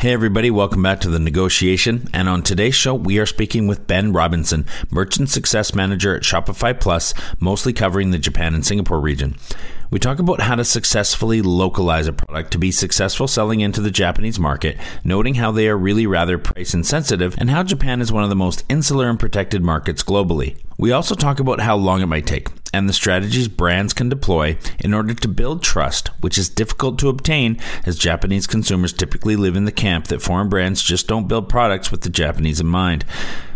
Hey, everybody, welcome back to the negotiation. And on today's show, we are speaking with Ben Robinson, Merchant Success Manager at Shopify Plus, mostly covering the Japan and Singapore region. We talk about how to successfully localize a product to be successful selling into the Japanese market, noting how they are really rather price insensitive and how Japan is one of the most insular and protected markets globally. We also talk about how long it might take and the strategies brands can deploy in order to build trust, which is difficult to obtain as Japanese consumers typically live in the camp that foreign brands just don't build products with the Japanese in mind.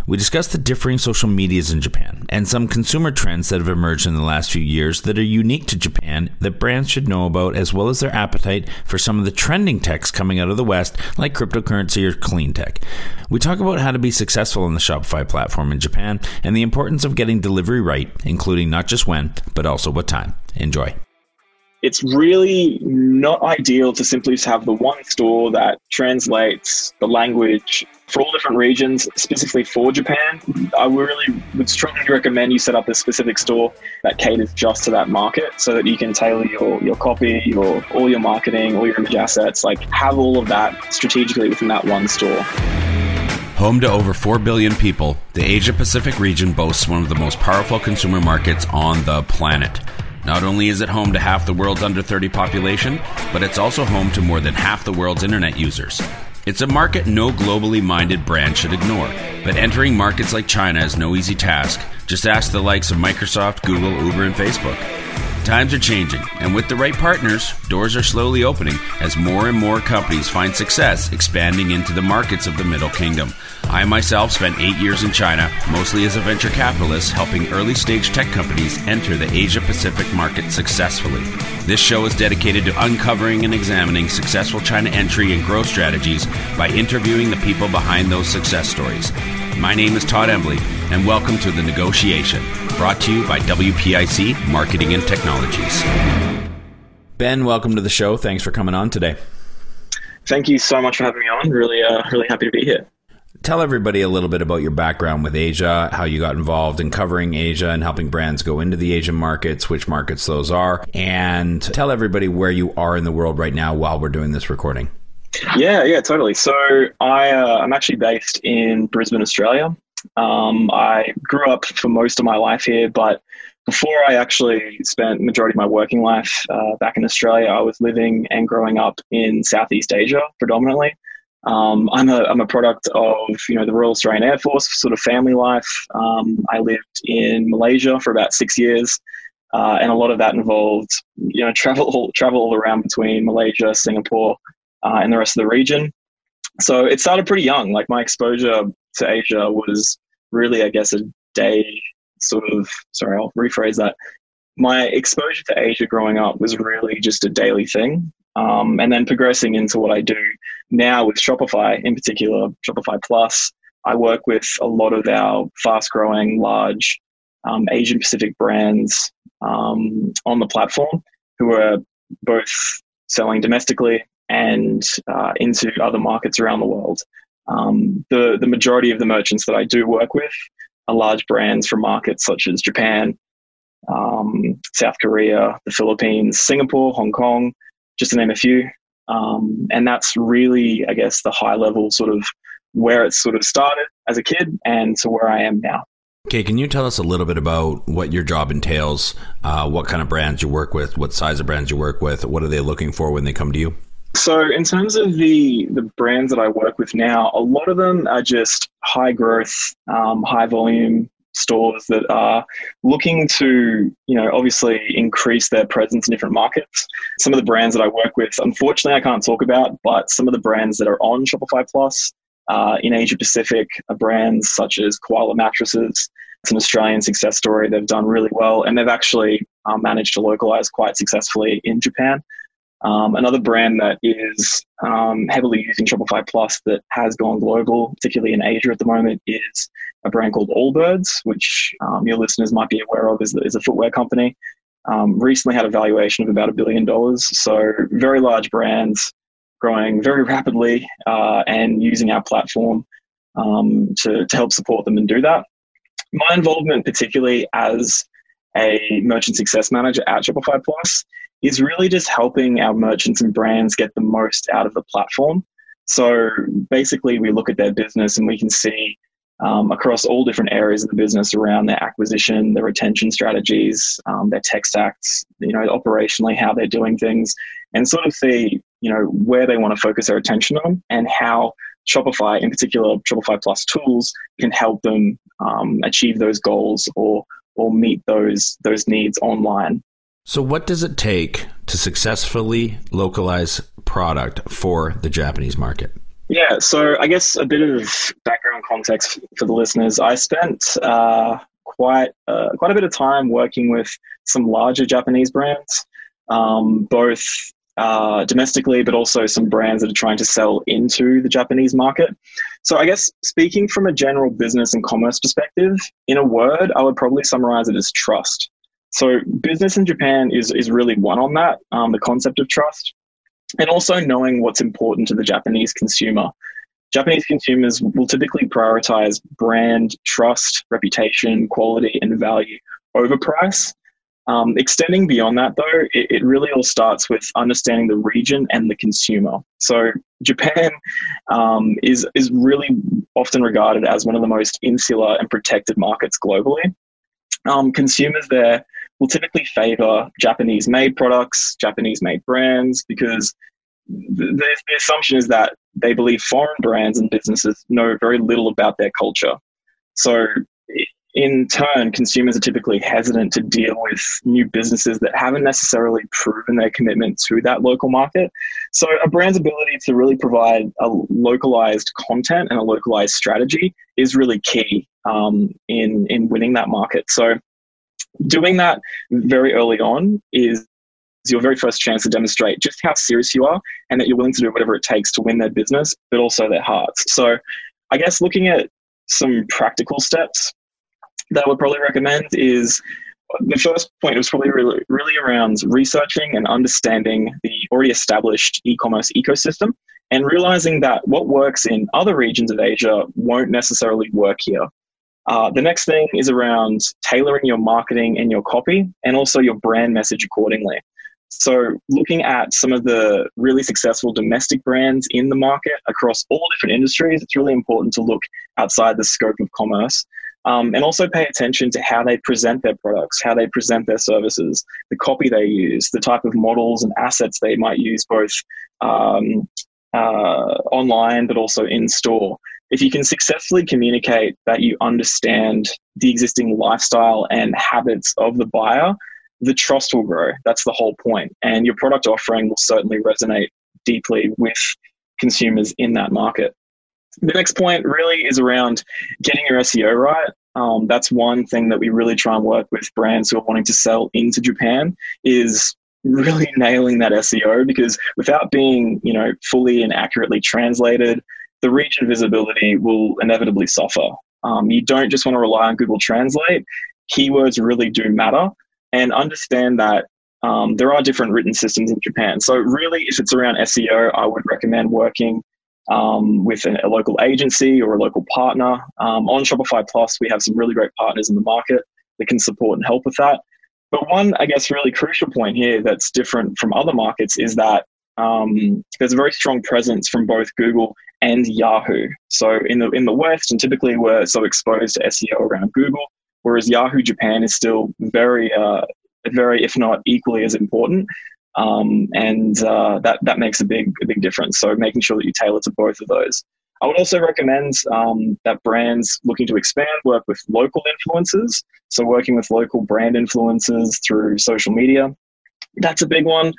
We discuss the differing social medias in Japan and some consumer trends that have emerged in the last few years that are unique to Japan that brands should know about, as well as their appetite for some of the trending techs coming out of the West, like cryptocurrency or clean tech. We talk about how to be successful on the Shopify platform in Japan and the importance of getting delivery right, including not just when, but also what time. Enjoy it's really not ideal to simply just have the one store that translates the language for all different regions, specifically for Japan. I really would strongly recommend you set up a specific store that caters just to that market so that you can tailor your, your copy, your all your marketing, all your image assets, like have all of that strategically within that one store. Home to over 4 billion people, the Asia Pacific region boasts one of the most powerful consumer markets on the planet. Not only is it home to half the world's under 30 population, but it's also home to more than half the world's internet users. It's a market no globally minded brand should ignore, but entering markets like China is no easy task. Just ask the likes of Microsoft, Google, Uber, and Facebook. Times are changing, and with the right partners, doors are slowly opening as more and more companies find success expanding into the markets of the Middle Kingdom. I myself spent eight years in China, mostly as a venture capitalist, helping early stage tech companies enter the Asia Pacific market successfully. This show is dedicated to uncovering and examining successful China entry and growth strategies by interviewing the people behind those success stories. My name is Todd Embley, and welcome to The Negotiation, brought to you by WPIC Marketing and Technologies. Ben, welcome to the show. Thanks for coming on today. Thank you so much for having me on. Really, uh, really happy to be here. Tell everybody a little bit about your background with Asia, how you got involved in covering Asia and helping brands go into the Asian markets, which markets those are, and tell everybody where you are in the world right now while we're doing this recording. Yeah, yeah, totally. So I, uh, I'm actually based in Brisbane, Australia. Um, I grew up for most of my life here, but before I actually spent majority of my working life uh, back in Australia, I was living and growing up in Southeast Asia predominantly. Um, I'm a I'm a product of you know the Royal Australian Air Force sort of family life. Um, I lived in Malaysia for about six years, uh, and a lot of that involved you know travel travel all around between Malaysia, Singapore, uh, and the rest of the region. So it started pretty young. Like my exposure to Asia was really, I guess, a day sort of. Sorry, I'll rephrase that. My exposure to Asia growing up was really just a daily thing. Um, and then progressing into what I do now with Shopify, in particular, Shopify Plus, I work with a lot of our fast growing, large um, Asian Pacific brands um, on the platform who are both selling domestically and uh, into other markets around the world. Um, the, the majority of the merchants that I do work with are large brands from markets such as Japan, um, South Korea, the Philippines, Singapore, Hong Kong, just to name a few. Um, and that's really, I guess, the high level sort of where it sort of started as a kid and to where I am now. Okay, can you tell us a little bit about what your job entails, uh, what kind of brands you work with, what size of brands you work with, what are they looking for when they come to you? So, in terms of the the brands that I work with now, a lot of them are just high growth, um, high volume stores that are looking to, you know, obviously increase their presence in different markets. Some of the brands that I work with, unfortunately, I can't talk about, but some of the brands that are on Shopify Plus uh, in Asia Pacific are brands such as Koala Mattresses. It's an Australian success story. They've done really well, and they've actually um, managed to localize quite successfully in Japan. Um, another brand that is um, heavily using Shopify Plus that has gone global, particularly in Asia at the moment, is a brand called Allbirds, which um, your listeners might be aware of, is, is a footwear company. Um, recently had a valuation of about a billion dollars. So very large brands growing very rapidly uh, and using our platform um, to, to help support them and do that. My involvement, particularly as a merchant success manager at Shopify Plus, is really just helping our merchants and brands get the most out of the platform. So basically, we look at their business and we can see um, across all different areas of the business around their acquisition, their retention strategies, um, their tech stacks, you know, operationally how they're doing things, and sort of see, you know, where they want to focus their attention on and how Shopify, in particular, Shopify Plus tools can help them um, achieve those goals or or meet those those needs online. So, what does it take to successfully localize product for the Japanese market? Yeah, so I guess a bit of background context for the listeners. I spent uh, quite uh, quite a bit of time working with some larger Japanese brands, um, both uh, domestically, but also some brands that are trying to sell into the Japanese market. So I guess speaking from a general business and commerce perspective, in a word, I would probably summarize it as trust. So business in Japan is is really one on that, um, the concept of trust and also knowing what's important to the Japanese consumer. Japanese consumers will typically prioritize brand, trust, reputation, quality, and value over price. Um, extending beyond that, though, it, it, really all starts with understanding the region and the consumer. So, Japan um, is, is really often regarded as one of the most insular and protected markets globally. Um, consumers there will typically favor Japanese made products, Japanese made brands, because the, the, assumption is that they believe foreign brands and businesses know very little about their culture. So, in turn, consumers are typically hesitant to deal with new businesses that haven't necessarily proven their commitment to that local market. So, a brand's ability to really provide a localized content and a localized strategy is really key um, in in winning that market. So, doing that very early on is your very first chance to demonstrate just how serious you are and that you're willing to do whatever it takes to win their business, but also their hearts. So, I guess looking at some practical steps that I would probably recommend is the first point was probably really, really around researching and understanding the already established e commerce ecosystem and realizing that what works in other regions of Asia won't necessarily work here. Uh, the next thing is around tailoring your marketing and your copy and also your brand message accordingly. So, looking at some of the really successful domestic brands in the market across all different industries, it's really important to look outside the scope of commerce um, and also pay attention to how they present their products, how they present their services, the copy they use, the type of models and assets they might use both um, uh, online but also in store if you can successfully communicate that you understand the existing lifestyle and habits of the buyer, the trust will grow. That's the whole point. And your product offering will certainly resonate deeply with consumers in that market. The next point really is around getting your SEO right. Um, that's one thing that we really try and work with brands who are wanting to sell into Japan is really nailing that SEO because without being, you know, fully and accurately translated, the reach and visibility will inevitably suffer. Um, you don't just want to rely on Google Translate. Keywords really do matter, and understand that um, there are different written systems in Japan. So, really, if it's around SEO, I would recommend working um, with an, a local agency or a local partner. Um, on Shopify Plus, we have some really great partners in the market that can support and help with that. But one, I guess, really crucial point here that's different from other markets is that um, there's a very strong presence from both Google and Yahoo. So in the in the West, and typically we're so exposed to SEO around Google, whereas Yahoo Japan is still very, uh, very if not equally as important. Um, and uh, that that makes a big a big difference. So making sure that you tailor to both of those. I would also recommend um, that brands looking to expand work with local influencers. So working with local brand influencers through social media, that's a big one.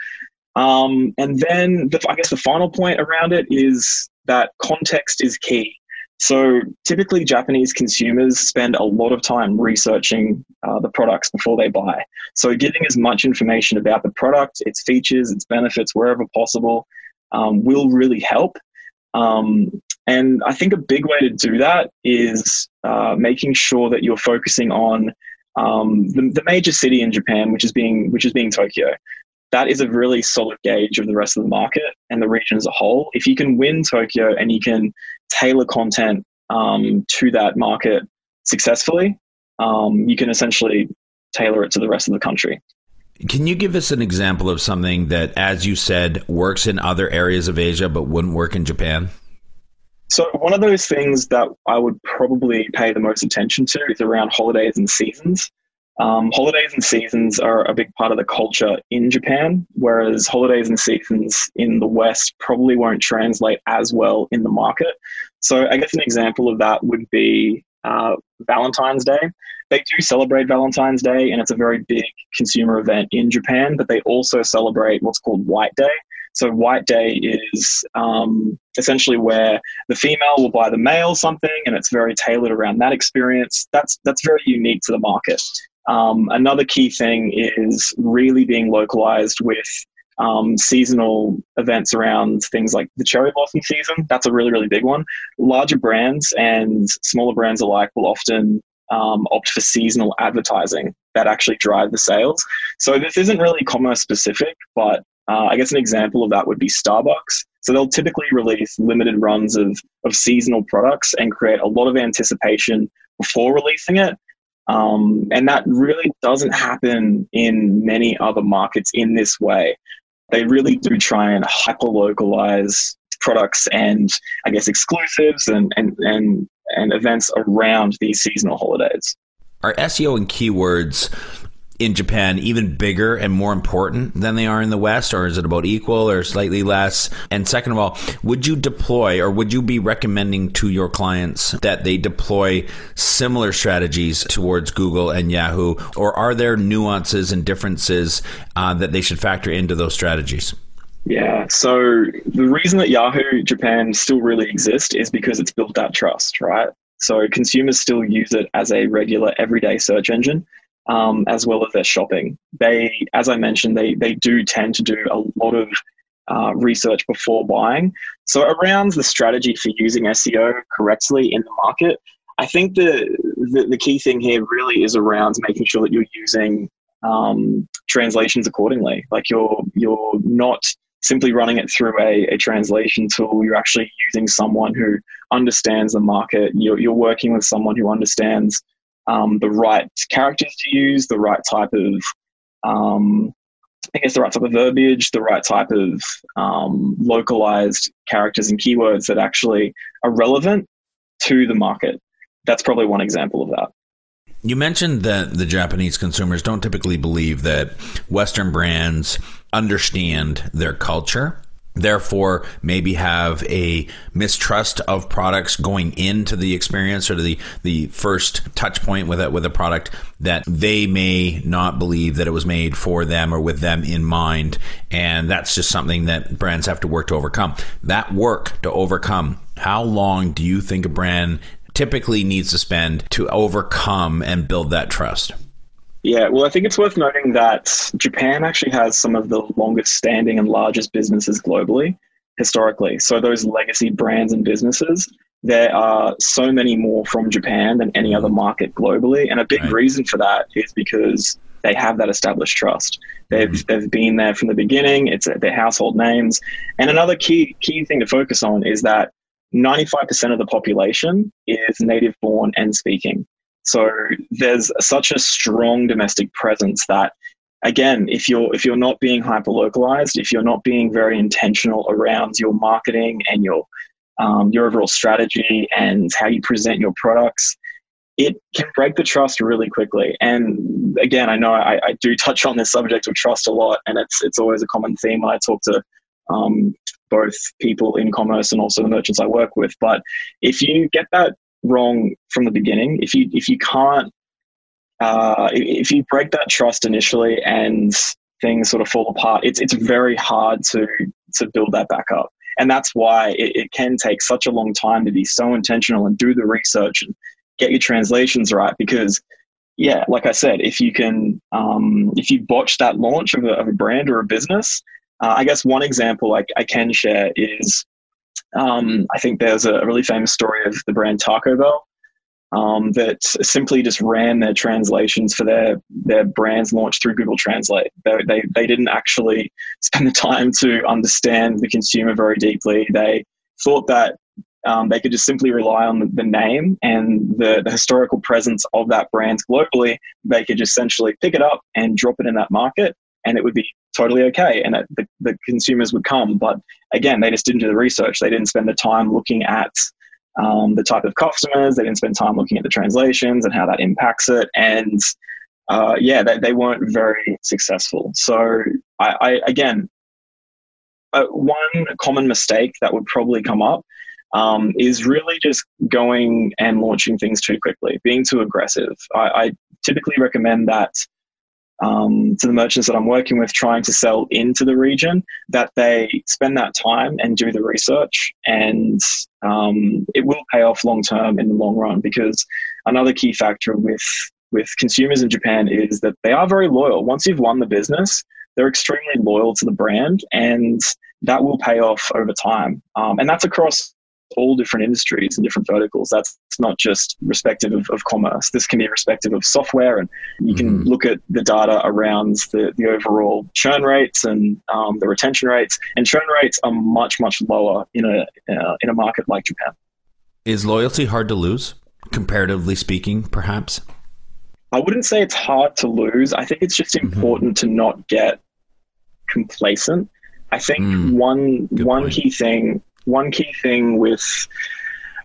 Um, and then the, I guess the final point around it is that context is key. So typically, Japanese consumers spend a lot of time researching uh, the products before they buy. So getting as much information about the product, its features, its benefits, wherever possible, um, will really help. Um, and I think a big way to do that is uh, making sure that you're focusing on um, the, the, major city in Japan, which is being which is being Tokyo that is a really solid gauge of the rest of the market and the region as a whole. If you can win Tokyo and you can tailor content um, to that market successfully, um, you can essentially tailor it to the rest of the country. Can you give us an example of something that, as you said, works in other areas of Asia but wouldn't work in Japan? So, one of those things that I would probably pay the most attention to is around holidays and seasons. Um, holidays and seasons are a big part of the culture in Japan, whereas holidays and seasons in the West probably won't translate as well in the market. So, I guess an example of that would be uh, Valentine's Day. They do celebrate Valentine's Day, and it's a very big consumer event in Japan, but they also celebrate what's called White Day. So, White Day is um, essentially where the female will buy the male something, and it's very tailored around that experience. That's, that's very unique to the market. Um, another key thing is really being localized with um, seasonal events around things like the cherry blossom season. That's a really, really big one. Larger brands and smaller brands alike will often um, opt for seasonal advertising that actually drive the sales. So this isn't really commerce specific, but uh, I guess an example of that would be Starbucks. So they'll typically release limited runs of, of seasonal products and create a lot of anticipation before releasing it. Um, and that really doesn't happen in many other markets in this way. They really do try and hyper localize products and I guess exclusives and, and, and, and events around these seasonal holidays. Are SEO and keywords in Japan even bigger and more important than they are in the West, or is it about equal or slightly less? And second of all, would you deploy or would you be recommending to your clients that they deploy similar strategies towards Google and Yahoo, or are there nuances and differences uh, that they should factor into those strategies? Yeah, so the reason that Yahoo Japan still really exists is because it's built that trust, right? So consumers still use it as a regular everyday search engine um, as well as their shopping. They, as I mentioned, they they do tend to do a lot of uh, research before buying. So around the strategy for using SEO correctly in the market, I think the the, the key thing here really is around making sure that you're using um, translations accordingly. Like you're you're not simply running it through a, a translation tool. You're actually using someone who understands the market. You're, you're working with someone who understands um, the right characters to use, the right type of, um, I guess, the right type of verbiage, the right type of um, localized characters and keywords that actually are relevant to the market. That's probably one example of that. You mentioned that the Japanese consumers don't typically believe that Western brands understand their culture therefore maybe have a mistrust of products going into the experience or the the first touch point with it with a product that they may not believe that it was made for them or with them in mind. And that's just something that brands have to work to overcome. That work to overcome how long do you think a brand typically needs to spend to overcome and build that trust yeah, well, I think it's worth noting that Japan actually has some of the longest standing and largest businesses globally, historically. So, those legacy brands and businesses, there are so many more from Japan than any other market globally. And a big right. reason for that is because they have that established trust. They've, mm-hmm. they've been there from the beginning, it's their household names. And another key, key thing to focus on is that 95% of the population is native born and speaking. So there's such a strong domestic presence that again, if you're if you're not being hyper localized, if you're not being very intentional around your marketing and your um, your overall strategy and how you present your products, it can break the trust really quickly. And again, I know I, I do touch on this subject of trust a lot, and it's it's always a common theme when I talk to um, both people in commerce and also the merchants I work with. But if you get that wrong from the beginning, if you if you can't uh, if you break that trust initially and things sort of fall apart, it's it's very hard to to build that back up. And that's why it, it can take such a long time to be so intentional and do the research and get your translations right. Because, yeah, like I said, if you can, um, if you botch that launch of a, of a brand or a business, uh, I guess one example I, I can share is um, I think there's a really famous story of the brand Taco Bell um, that simply just ran their translations for their their brands launched through Google Translate. They, they, they didn't actually spend the time to understand the consumer very deeply. They thought that um, they could just simply rely on the, the name and the, the, historical presence of that brand globally. They could just essentially pick it up and drop it in that market and it would be totally okay and the, the consumers would come. But again, they just didn't do the research. They didn't spend the time looking at um, the type of customers. They didn't spend time looking at the translations and how that impacts it. And uh, yeah, they, they weren't very successful. So I, I again, uh, one common mistake that would probably come up um, is really just going and launching things too quickly, being too aggressive. I, I typically recommend that um, to the merchants that I'm working with trying to sell into the region that they spend that time and do the research, and um, it will pay off long term in the long run. Because another key factor with with consumers in Japan is that they are very loyal. Once you've won the business, they're extremely loyal to the brand, and that will pay off over time. Um, and that's across all different industries and different verticals. That's not just respective of, of commerce. This can be respective of software, and you can mm-hmm. look at the data around the, the overall churn rates and um, the retention rates. And churn rates are much much lower in a uh, in a market like Japan. Is loyalty hard to lose, comparatively speaking, perhaps? I wouldn't say it's hard to lose. I think it's just mm-hmm. important mm-hmm. to not get complacent. I think mm, one one point. key thing one key thing with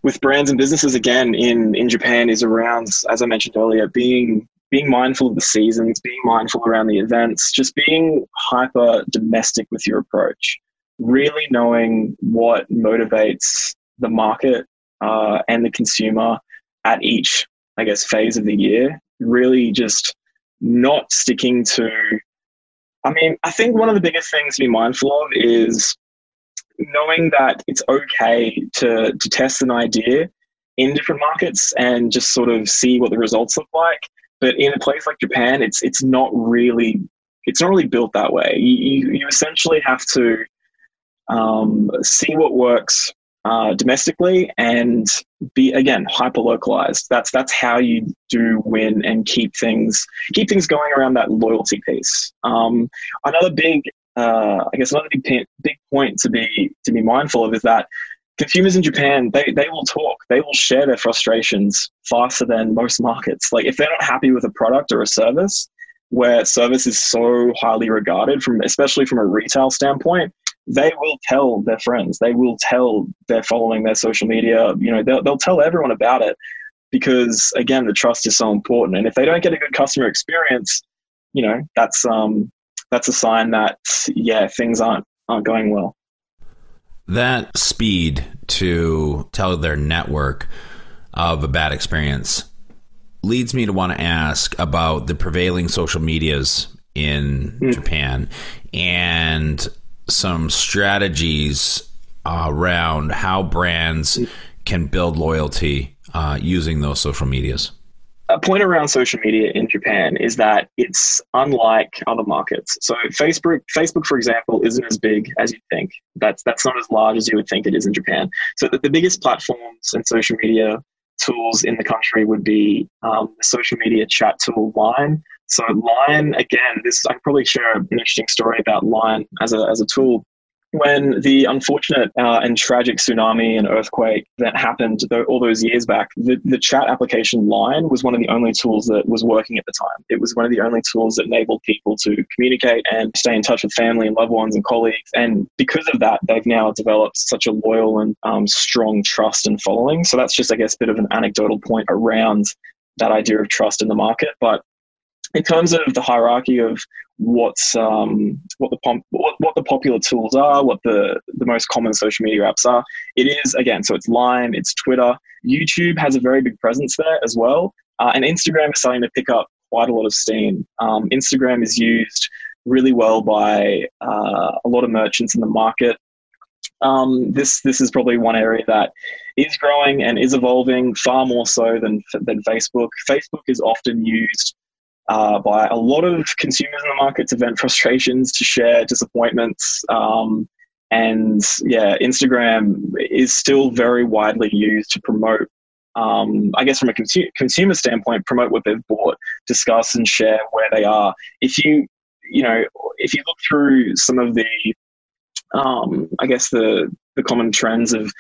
with brands and businesses again in in Japan is around, as I mentioned earlier, being being mindful of the seasons, being mindful around the events, just being hyper domestic with your approach, really knowing what motivates the market uh, and the consumer at each, I guess, phase of the year. Really, just not sticking to. I mean, I think one of the biggest things to be mindful of is knowing that it's okay to, to test an idea in different markets and just sort of see what the results look like. But in a place like Japan, it's it's not really it's not really built that way. You, you, essentially have to um, see what works uh, domestically and be again hyper localized. That's that's how you do win and keep things keep things going around that loyalty piece. Um, another big uh, I guess another big big point to be to be mindful of is that consumers in Japan they they will talk, they will share their frustrations faster than most markets. Like if they're not happy with a product or a service, where service is so highly regarded from especially from a retail standpoint, they will tell their friends, they will tell their following their social media. You know, they'll they'll tell everyone about it because again, the trust is so important. And if they don't get a good customer experience, you know, that's um that's a sign that yeah things aren't aren't going well. That speed to tell their network of a bad experience leads me to want to ask about the prevailing social medias in mm. Japan and some strategies around how brands mm. can build loyalty uh, using those social medias a point around social media in Japan is that it's unlike other markets. So Facebook, Facebook, for example, isn't as big as you think. That's that's not as large as you would think it is in Japan. So the, the biggest platforms and social media tools in the country would be um, the social media chat tool Line. So Line, again, this I can probably share an interesting story about Line as a as a tool when the unfortunate uh, and tragic tsunami and earthquake that happened all those years back, the, the chat application line was one of the only tools that was working at the time. It was one of the only tools that enabled people to communicate and stay in touch with family and loved ones and colleagues. And because of that, they've now developed such a loyal and um, strong trust and following. So that's just, I guess, a bit of an anecdotal point around that idea of trust in the market. But in terms of the hierarchy of what's um, what the what, what, the popular tools are, what the the most common social media apps are, it is again. So it's Line, it's Twitter, YouTube has a very big presence there as well, uh, and Instagram is starting to pick up quite a lot of steam. Um, Instagram is used really well by uh, a lot of merchants in the market. Um, this this is probably one area that is growing and is evolving far more so than than Facebook. Facebook is often used uh, by a lot of consumers in the market to vent frustrations, to share disappointments. Um, and yeah, Instagram is still very widely used to promote, um, I guess, from a consu- consumer standpoint, promote what they've bought, discuss and share where they are. If you, you know, if you look through some of the, um, I guess, the, the common trends of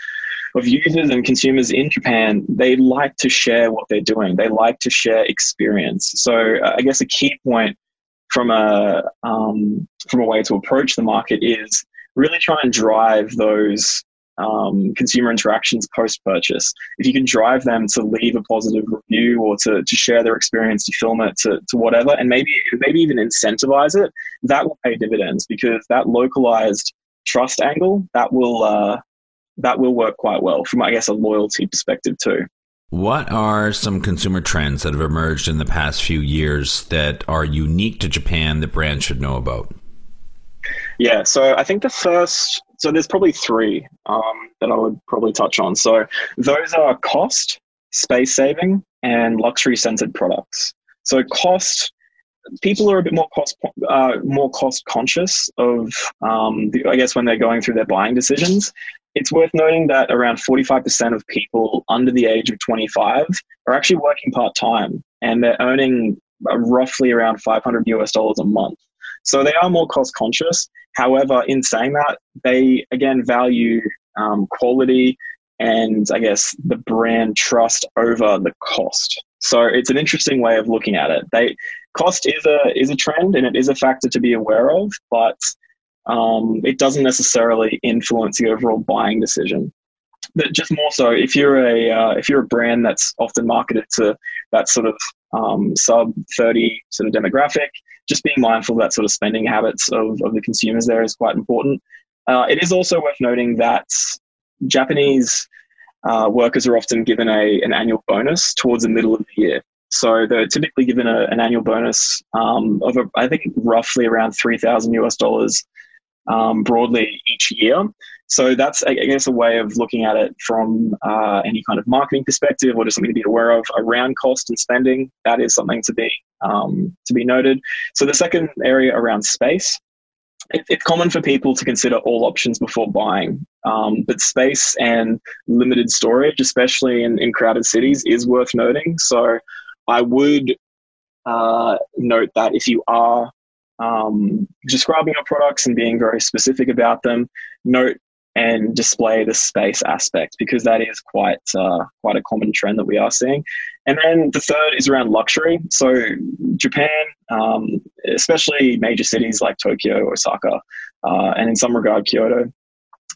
of users and consumers in Japan, they like to share what they're doing. They like to share experience. So uh, I guess a key point from a um, from a way to approach the market is really try and drive those um, consumer interactions post purchase. If you can drive them to leave a positive review or to, to share their experience, to film it, to, to whatever, and maybe maybe even incentivize it, that will pay dividends because that localized trust angle that will uh, that will work quite well from I guess a loyalty perspective too. What are some consumer trends that have emerged in the past few years that are unique to Japan that brands should know about? Yeah, so I think the first, so there's probably three um, that I would probably touch on. So those are cost, space saving, and luxury centered products. So cost, people are a bit more cost uh, more cost conscious of, um, the, I guess, when they're going through their buying decisions. It's worth noting that around 45% of people under the age of 25 are actually working part time, and they're earning roughly around 500 US dollars a month. So they are more cost conscious. However, in saying that, they again value um, quality and I guess the brand trust over the cost. So it's an interesting way of looking at it. They cost is a is a trend and it is a factor to be aware of, but um, it doesn't necessarily influence the overall buying decision. But just more so, if you're a uh, if you're a brand that's often marketed to that sort of um, sub 30 sort of demographic, just being mindful of that sort of spending habits of, of the consumers there is quite important. Uh, it is also worth noting that Japanese uh, workers are often given a, an annual bonus towards the middle of the year. So they're typically given a, an annual bonus um, of, a, I think, roughly around 3,000 US dollars um, broadly each year. So that's, I guess, a way of looking at it from uh, any kind of marketing perspective, or just something to be aware of around cost and spending. That is something to be um, to be noted. So the second area around space, it, it's common for people to consider all options before buying, um, but space and limited storage, especially in, in crowded cities, is worth noting. So I would uh, note that if you are um, describing your products and being very specific about them, note and display the space aspect because that is quite uh, quite a common trend that we are seeing. And then the third is around luxury. So Japan, um, especially major cities like Tokyo, Osaka, uh, and in some regard Kyoto,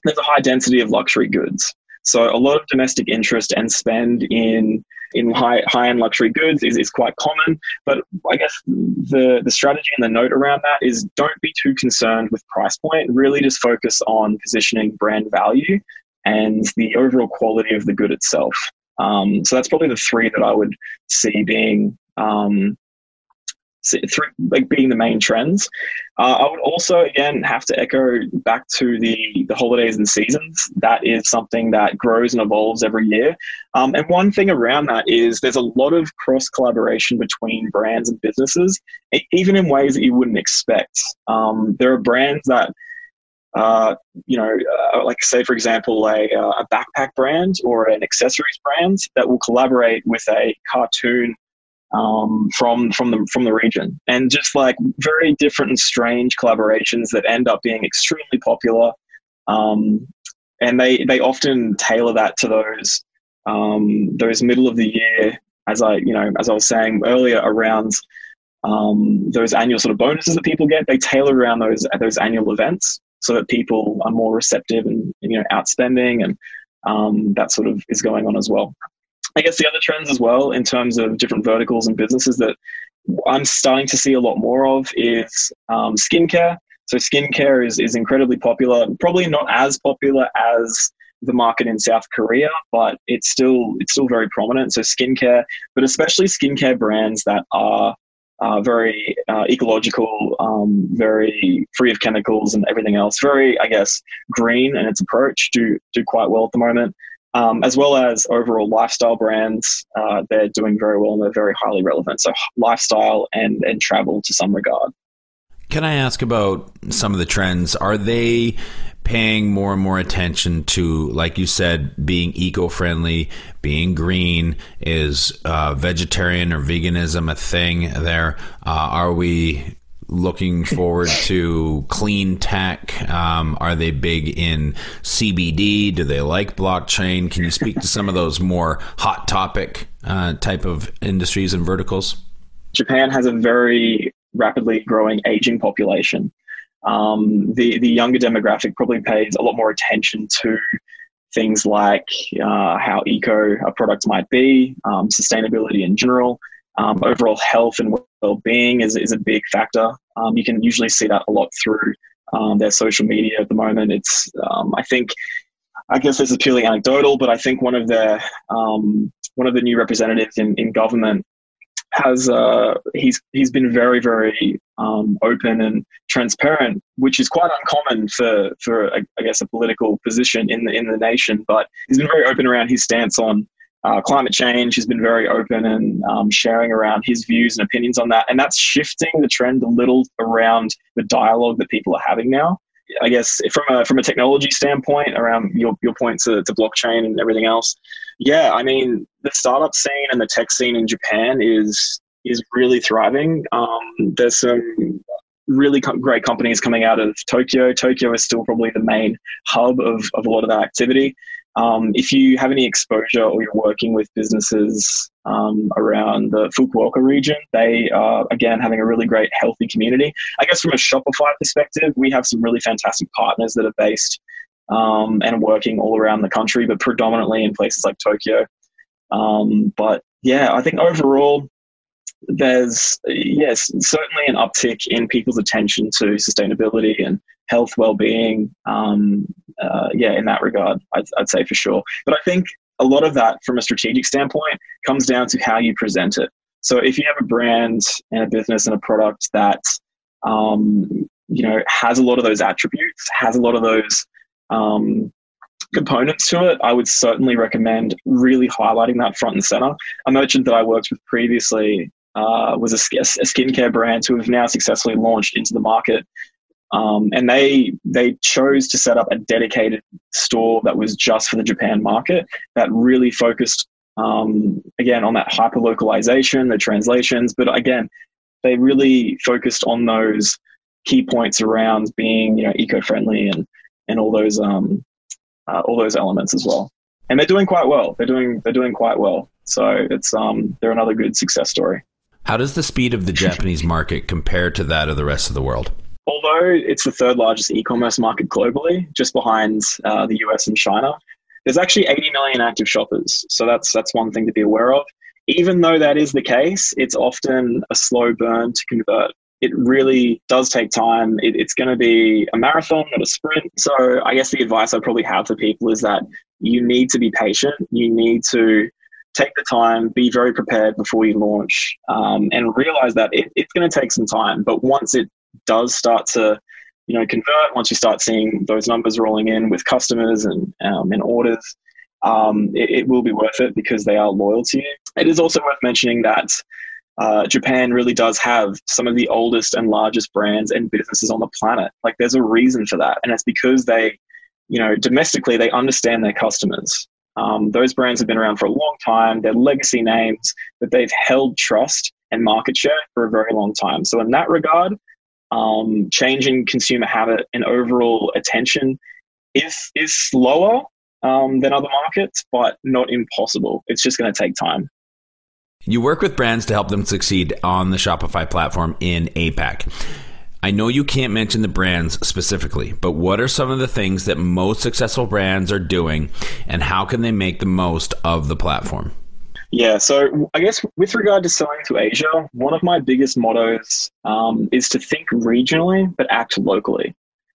there's a high density of luxury goods. So a lot of domestic interest and spend in in high high end luxury goods is, is quite common. But I guess the the strategy and the note around that is don't be too concerned with price point. Really, just focus on positioning brand value and the overall quality of the good itself. Um, so that's probably the three that I would see being um, three, like being the main trends. Uh, I would also again have to echo back to the the holidays and seasons. That is something that grows and evolves every year. Um, and one thing around that is there's a lot of cross collaboration between brands and businesses, even in ways that you wouldn't expect. Um, there are brands that. Uh, you know, uh, like say for example, a, uh, a backpack brand or an accessories brand that will collaborate with a cartoon um, from from the from the region, and just like very different and strange collaborations that end up being extremely popular. Um, and they they often tailor that to those um, those middle of the year, as I you know as I was saying earlier around um, those annual sort of bonuses that people get. They tailor around those those annual events so that people are more receptive and you know outspending and um, that sort of is going on as well. I guess the other trends as well in terms of different verticals and businesses that I'm starting to see a lot more of is um, skincare. So skincare is, is incredibly popular, probably not as popular as the market in South Korea, but it's still it's still very prominent. So skincare, but especially skincare brands that are uh, very uh, ecological, um, very free of chemicals and everything else. Very, I guess, green in its approach. Do do quite well at the moment um, as well as overall lifestyle brands. Uh, they're doing very well and they're very highly relevant. So lifestyle and and travel to some regard. Can I ask about some of the trends? Are they paying more and more attention to, like you said, being eco friendly, being green? Is uh, vegetarian or veganism a thing there? Uh, are we looking forward to clean tech? Um, are they big in CBD? Do they like blockchain? Can you speak to some of those more hot topic uh, type of industries and verticals? Japan has a very rapidly growing aging population. Um, the the younger demographic probably pays a lot more attention to things like uh, how eco a product might be, um, sustainability in general, um, overall health and well-being is, is a big factor. Um, you can usually see that a lot through um, their social media at the moment. It's um, I think I guess this is purely anecdotal, but I think one of the um, one of the new representatives in, in government has uh, he's he's been very very um, open and transparent, which is quite uncommon for for I, guess a political position in the in the nation. But he's been very open around his stance on uh, climate change. He's been very open and um, sharing around his views and opinions on that, and that's shifting the trend a little around the dialogue that people are having now. I guess from a from a technology standpoint, around your your point to, to blockchain and everything else, yeah, I mean the startup scene and the tech scene in Japan is is really thriving. Um, there's some really great companies coming out of Tokyo. Tokyo is still probably the main hub of, of a lot of that activity. Um, if you have any exposure or you're working with businesses um, around the Fukuoka region, they are, again, having a really great, healthy community. I guess from a Shopify perspective, we have some really fantastic partners that are based um, and working all around the country, but predominantly in places like Tokyo. Um, but yeah, I think overall, there's yes certainly an uptick in people's attention to sustainability and health well-being um, uh, yeah in that regard I'd, I'd, say for sure but i think a lot of that from a strategic standpoint comes down to how you present it so if you have a brand and a business and a product that um, you know has a lot of those attributes has a lot of those um, components to it, I would certainly recommend really highlighting that front and center. A merchant that I worked with previously uh, was a, a, skincare brand who have now successfully launched into the market. Um, and they they chose to set up a dedicated store that was just for the Japan market that really focused um, again on that hyper localization, the translations, but again they really focused on those key points around being you know eco friendly and and all those um, uh, all those elements as well. And they're doing quite well. They're doing they're doing quite well. So it's um they're another good success story. How does the speed of the Japanese market compare to that of the rest of the world? Although it's the third largest e-commerce market globally, just behind uh, the US and China, there's actually 80 million active shoppers. So that's that's one thing to be aware of. Even though that is the case, it's often a slow burn to convert. It really does take time. It, it's going to be a marathon, not a sprint. So I guess the advice I probably have for people is that you need to be patient. You need to take the time, be very prepared before you launch, um, and realize that it, it's going to take some time. But once it does start to, you know, convert, once you start seeing those numbers rolling in with customers and um, orders, um, it, it, will be worth it because they are loyal to you. It is also worth mentioning that. Uh, Japan really does have some of the oldest and largest brands and businesses on the planet. Like, there's a reason for that, and it's because they, you know, domestically they understand their customers. Um, those brands have been around for a long time. They're legacy names, but they've held trust and market share for a very long time. So, in that regard, um, changing consumer habit and overall attention is is slower um, than other markets, but not impossible. It's just going to take time. You work with brands to help them succeed on the Shopify platform in APAC. I know you can't mention the brands specifically, but what are some of the things that most successful brands are doing and how can they make the most of the platform? Yeah, so I guess with regard to selling to Asia, one of my biggest mottos um, is to think regionally but act locally.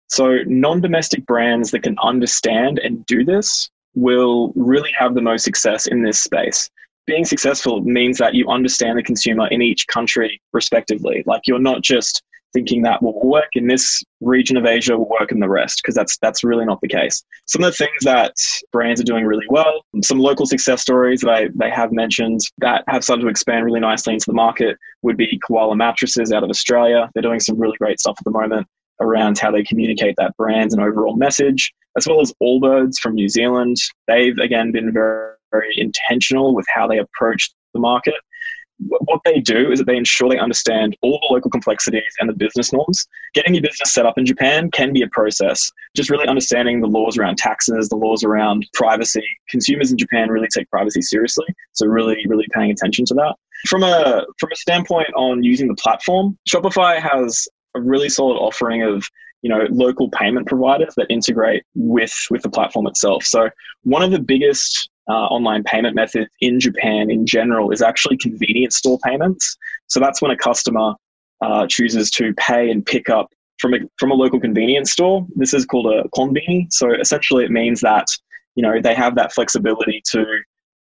So, non domestic brands that can understand and do this will really have the most success in this space. Being successful means that you understand the consumer in each country respectively. Like, you're not just thinking that will work in this region of Asia will work in the rest because that's that's really not the case. Some of the things that brands are doing really well, some local success stories that I, they have mentioned that have started to expand really nicely into the market would be Koala Mattresses out of Australia. They're doing some really great stuff at the moment around how they communicate that brand and overall message, as well as Allbirds from New Zealand. They've again been very, very intentional with how they approach the market what they do is that they ensure they understand all the local complexities and the business norms. Getting your business set up in Japan can be a process. Just really understanding the laws around taxes, the laws around privacy. Consumers in Japan really take privacy seriously, so really, really paying attention to that. From a from a standpoint on using the platform, Shopify has a really solid offering of you know local payment providers that integrate with with the platform itself. So one of the biggest uh, online payment method in Japan in general is actually convenience store payments. So that's when a customer uh, chooses to pay and pick up from a, from a local convenience store. This is called a konbini. So essentially, it means that you know they have that flexibility to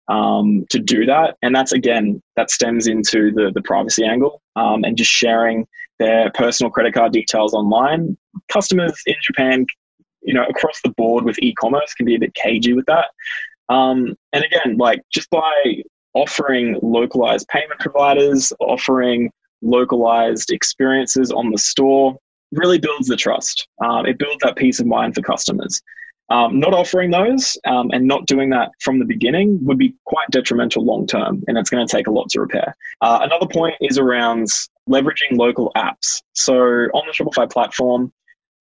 um, to do that, and that's again that stems into the the privacy angle um, and just sharing their personal credit card details online. Customers in Japan, you know, across the board with e-commerce can be a bit cagey with that. Um, and again, like just by offering localized payment providers, offering localized experiences on the store, really builds the trust. Um, it builds that peace of mind for customers. Um, not offering those um, and not doing that from the beginning would be quite detrimental long term, and it's going to take a lot to repair. Uh, another point is around leveraging local apps. So on the Shopify platform,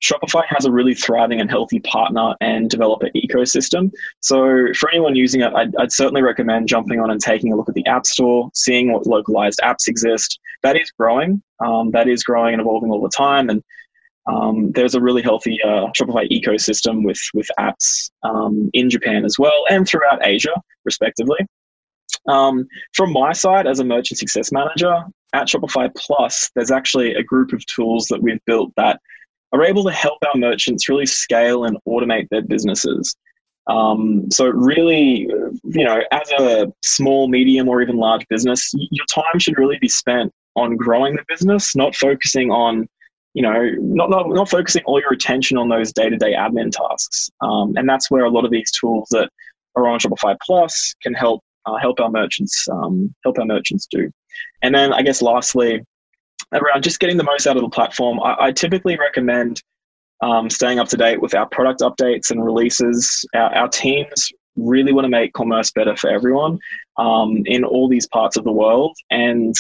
Shopify has a really thriving and healthy partner and developer ecosystem. So, for anyone using it, I'd, I'd, certainly recommend jumping on and taking a look at the App Store, seeing what localized apps exist. That is growing. Um, that is growing and evolving all the time. And um, there's a really healthy uh, Shopify ecosystem with with apps um, in Japan as well and throughout Asia, respectively. Um, from my side, as a merchant success manager at Shopify Plus, there's actually a group of tools that we've built that are able to help our merchants really scale and automate their businesses. Um, so really, you know, as a small, medium, or even large business, your time should really be spent on growing the business, not focusing on you know, not, not, not focusing all your attention on those day to day admin tasks. Um, and that's where a lot of these tools that are on Shopify Plus can help uh, help our merchants um, help our merchants do. And then I guess lastly, around just getting the most out of the platform, I, I typically recommend um, staying up to date with our product updates and releases. Our, our teams really want to make commerce better for everyone um, in all these parts of the world. And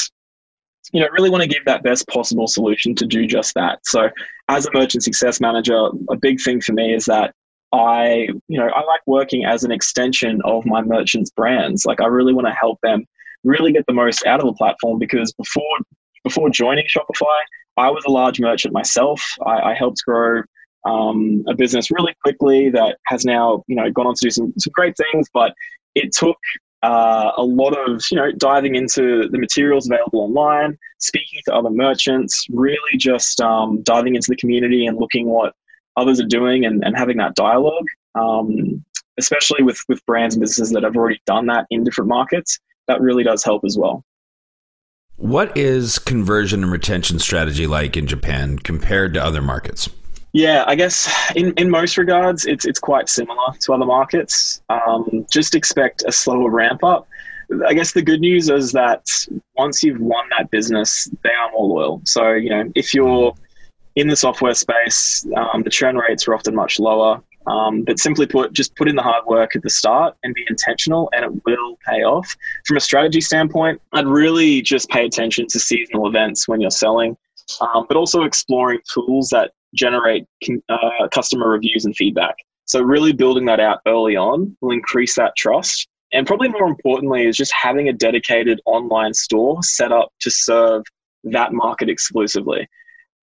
you know, really want to give that best possible solution to do just that. So, as a merchant success manager, a big thing for me is that I, you know, I like working as an extension of my merchants' brands. Like, I really want to help them really get the most out of the platform because before before joining Shopify, I was a large merchant myself. I, I helped grow um, a business really quickly that has now, you know, gone on to do some, some great things. But it took uh, a lot of you know diving into the materials available online, speaking to other merchants, really just um, diving into the community and looking what others are doing and, and having that dialogue. Um, especially with with brands and businesses that have already done that in different markets, that really does help as well. What is conversion and retention strategy like in Japan compared to other markets? Yeah, I guess in, in most regards, it's it's quite similar to other markets. Um, just expect a slower ramp up. I guess the good news is that once you've won that business, they are more loyal. So you know, if you're in the software space, um, the churn rates are often much lower. Um, but simply put, just put in the hard work at the start and be intentional, and it will pay off. From a strategy standpoint, I'd really just pay attention to seasonal events when you're selling, um, but also exploring tools that generate uh, customer reviews and feedback. So, really building that out early on will increase that trust. And probably more importantly, is just having a dedicated online store set up to serve that market exclusively.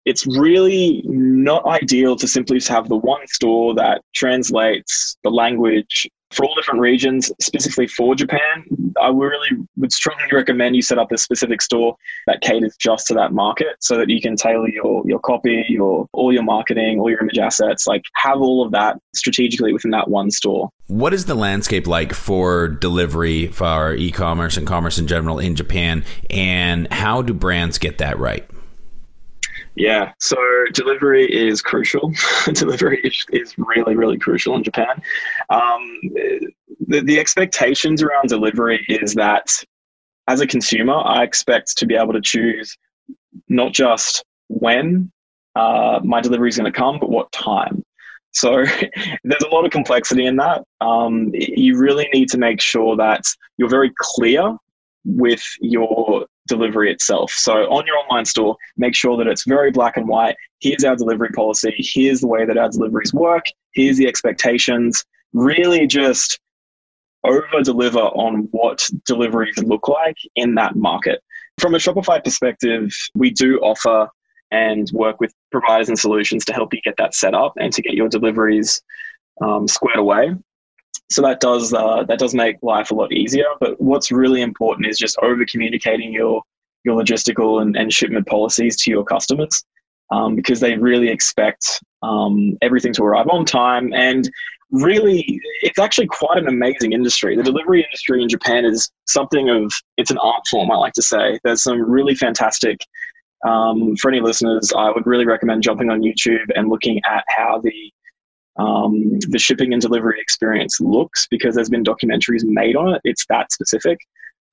It's really not ideal to simply have the one store that translates the language for all different regions, specifically for Japan, I really would strongly recommend you set up a specific store that caters just to that market so that you can tailor your, your copy, your all your marketing, all your image assets, like have all of that strategically within that one store. What is the landscape like for delivery for e-commerce and commerce in general in Japan and how do brands get that right? Yeah, so delivery is crucial. delivery is, is, really, really crucial in Japan. Um, the, the expectations around delivery is that as a consumer, I expect to be able to choose not just when uh, my delivery is going to come, but what time. So there's a lot of complexity in that. Um, you really need to make sure that you're very clear with your delivery itself. So on your online store, make sure that it's very black and white. Here's our delivery policy. Here's the way that our deliveries work. Here's the expectations. Really just over deliver on what deliveries look like in that market. From a Shopify perspective, we do offer and work with providers and solutions to help you get that set up and to get your deliveries um, squared away. So that does uh, that does make life a lot easier. But what's really important is just over communicating your your logistical and, and shipment policies to your customers um, because they really expect um, everything to arrive on time. And really, it's actually quite an amazing industry. The delivery industry in Japan is something of it's an art form. I like to say there's some really fantastic. Um, for any listeners, I would really recommend jumping on YouTube and looking at how the um, the shipping and delivery experience looks because there's been documentaries made on it. It's that specific.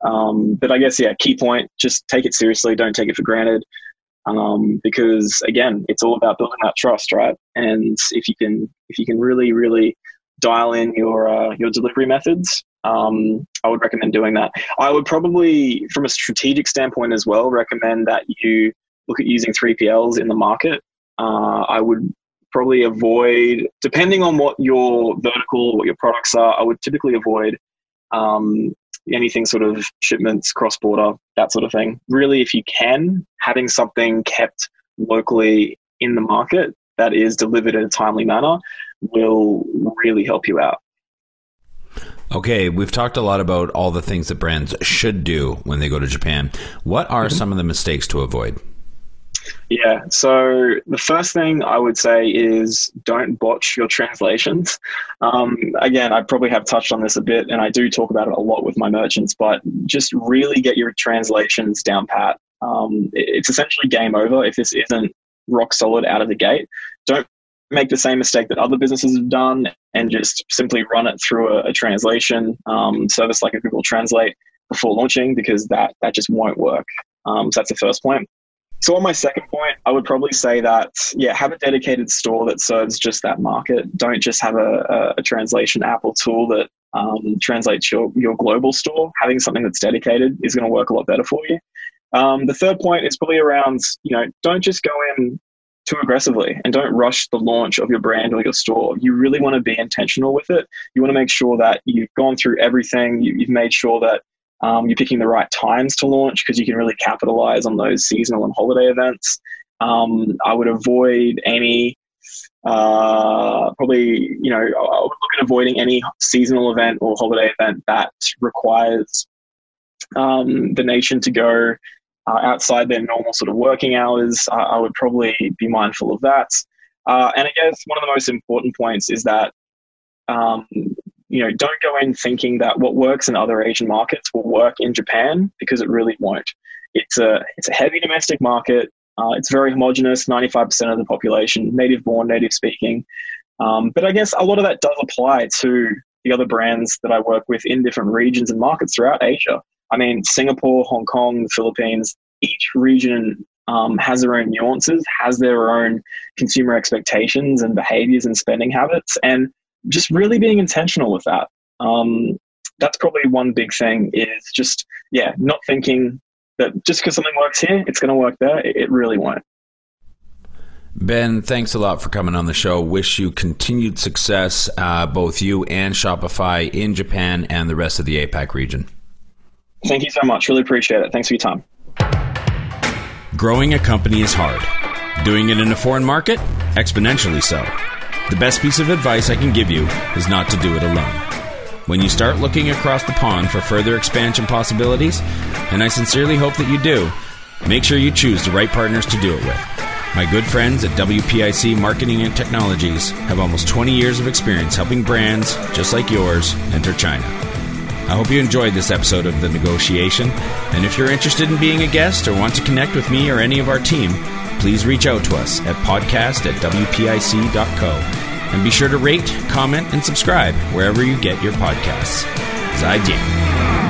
Um, but I guess, yeah, key point just take it seriously, don't take it for granted. Um, because again, it's all about building that trust, right? And if you can, if you can really, really dial in your uh, your delivery methods, um, I would recommend doing that. I would probably, from a strategic standpoint as well, recommend that you look at using 3PLs in the market. Uh, I would probably avoid, depending on what your vertical, what your products are, I would typically avoid um, anything sort of shipments, cross border, that sort of thing. Really, if you can, having something kept locally in the market that is delivered in a timely manner will really help you out. Okay, we've talked a lot about all the things that brands should do when they go to Japan. What are mm-hmm. some of the mistakes to avoid? Yeah. So the first thing I would say is don't botch your translations. Um, again, I probably have touched on this a bit, and I do talk about it a lot with my merchants. But just really get your translations down pat. Um, it's essentially game over if this isn't rock solid out of the gate. Don't make the same mistake that other businesses have done and just simply run it through a, a translation um, service like a Google Translate before launching because that that just won't work. Um, so that's the first point. So on my second point, I would probably say that yeah, have a dedicated store that serves just that market. Don't just have a, a, a translation app or tool that um, translates your your global store. Having something that's dedicated is going to work a lot better for you. Um, the third point is probably around you know don't just go in too aggressively and don't rush the launch of your brand or your store. You really want to be intentional with it. You want to make sure that you've gone through everything. You, have made sure that um, you're picking the right times to launch because you can really capitalize on those seasonal and holiday events. Um, I would avoid any, uh, probably, you know, I would look at avoiding any seasonal event or holiday event that requires um, the nation to go uh, outside their normal sort of working hours. I, I would probably be mindful of that. Uh, and I guess one of the most important points is that um, you know, don't go in thinking that what works in other Asian markets will work in Japan because it really won't. It's a it's a heavy domestic market. Uh, it's very homogenous. Ninety five percent of the population native born, native speaking. Um, but I guess a lot of that does apply to the other brands that I work with in different regions and markets throughout Asia. I mean, Singapore, Hong Kong, the Philippines. Each region um, has their own nuances, has their own consumer expectations and behaviors and spending habits, and just really being intentional with that. Um, that's probably one big thing is just, yeah, not thinking that just because something works here, it's going to work there. It, it really won't. Ben, thanks a lot for coming on the show. Wish you continued success, uh, both you and Shopify in Japan and the rest of the APAC region. Thank you so much. Really appreciate it. Thanks for your time. Growing a company is hard. Doing it in a foreign market? Exponentially so. The best piece of advice I can give you is not to do it alone. When you start looking across the pond for further expansion possibilities, and I sincerely hope that you do, make sure you choose the right partners to do it with. My good friends at WPIC Marketing and Technologies have almost 20 years of experience helping brands just like yours enter China. I hope you enjoyed this episode of The Negotiation, and if you're interested in being a guest or want to connect with me or any of our team, please reach out to us at podcast at WPIC.co. And be sure to rate, comment, and subscribe wherever you get your podcasts. Zaijian.